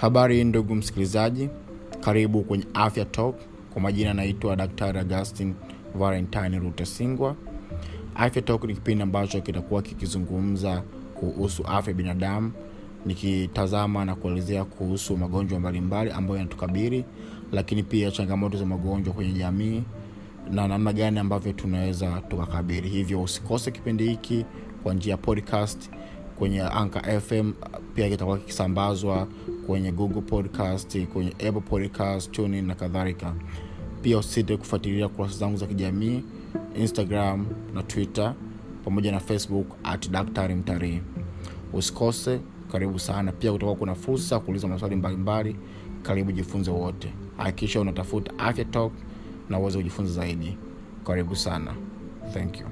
habari ndugu msikilizaji. Karibu kwenye afya talk. Kwa majina anaitwa daktari augustin valentine rutesingwa afya talk ni kipindi ambacho kitakuwa kikizungumza kuhusu afya ya binadamu nikitazama na kuelezea kuhusu magonjwa mbalimbali ambayo yanatukabiri lakini pia changamoto za magonjwa kwenye jamii na namna gani ambavyo tunaweza tukakabiri hivyo usikose kipindi hiki kwa njia ya podcast kwenye anka fm pia kitakuwa kikisambazwa kwenye google podcast kwenye apple podcast tuning na kadhalika. Pia usite kufuatilia kurasa zangu za kijamii instagram na twitter pamoja na facebook at daktari mtarii usikose karibu sana. Pia kutakuwa kuna fursa ya kuuliza maswali mbalimbali karibu jifunze wote. Hakikisha unatafuta afya talk na uweze kujifunza zaidi. Karibu sana. Thank you